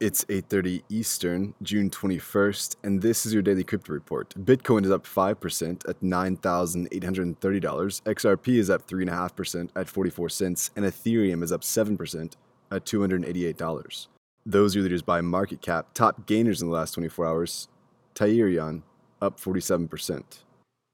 It's 8:30 Eastern, June 21st, and this is your daily crypto report. Bitcoin is up 5% at $9,830, XRP is up 3.5% at 44 cents, and Ethereum is up 7% at $288. Those are the leaders by market cap. Top gainers in the last 24 hours, Tyrion up 47%.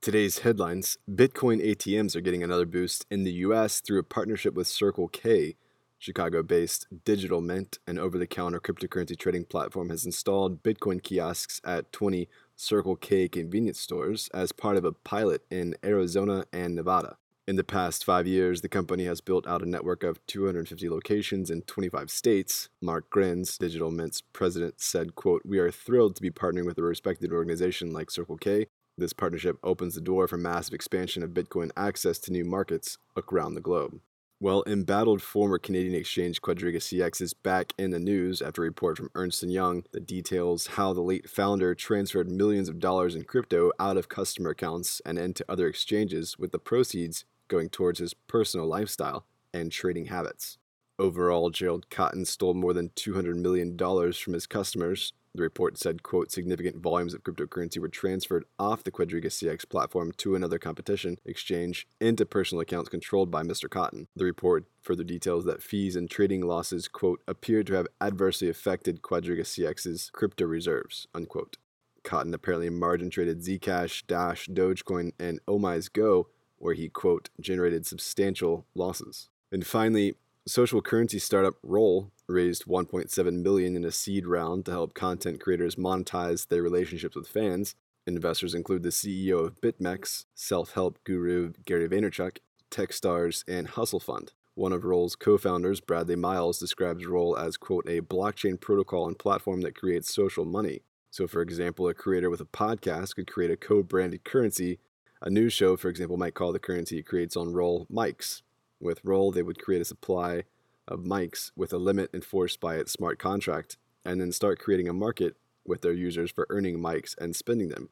Today's headlines Bitcoin ATMs are getting another boost in the US through a partnership with Circle K Chicago based Digital Mint, an over the counter cryptocurrency trading platform, has installed Bitcoin kiosks at 20 Circle K convenience stores as part of a pilot in Arizona and Nevada. In the past five years, the company has built out a network of 250 locations in 25 states. Marc Grens, Digital Mint's president, said, quote, We are thrilled to be partnering with a respected organization like Circle K. This partnership opens the door for massive expansion of Bitcoin access to new markets around the globe. Well, embattled former Canadian exchange Quadriga CX is back in the news after a report from Ernst & Young that details how the late founder transferred millions of dollars in crypto out of customer accounts and into other exchanges with the proceeds going towards his personal lifestyle and trading habits. Overall, Gerald Cotten stole more than $200 million from his customers, the report said, quote, significant volumes of cryptocurrency were transferred off the Quadriga CX platform to another competition exchange into personal accounts controlled by Mr. Cotten. The report further details that fees and trading losses, quote, appear to have adversely affected Quadriga CX's crypto reserves, unquote. Cotten apparently margin traded Zcash, Dash, Dogecoin, and Omise Go, where he, quote, generated substantial losses. And finally, social currency startup Roll raised 1.7 million in a seed round to help content creators monetize their relationships with fans. Investors include the CEO of BitMEX, self-help guru Gary Vaynerchuk, Techstars, and Hustle Fund. One of Roll's co-founders, Bradley Miles, describes Roll as quote a blockchain protocol and platform that creates social money. So, for example, a creator with a podcast could create a co-branded currency. A news show, for example, might call the currency it creates on Roll mics. With Roll, they would create a supply of mics with a limit enforced by its smart contract, and then start creating a market with their users for earning mics and spending them.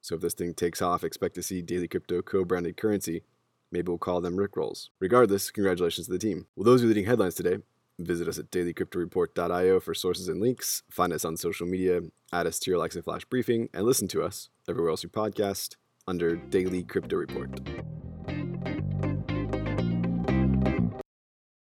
So if this thing takes off, expect to see daily crypto co-branded currency. Maybe we'll call them Rickrolls. Regardless, congratulations to the team. Well, those are leading headlines today. Visit us at dailycryptoreport.io for sources and links. Find us on social media, add us to your Alexa Flash briefing, and listen to us everywhere else you podcast under Daily Crypto Report.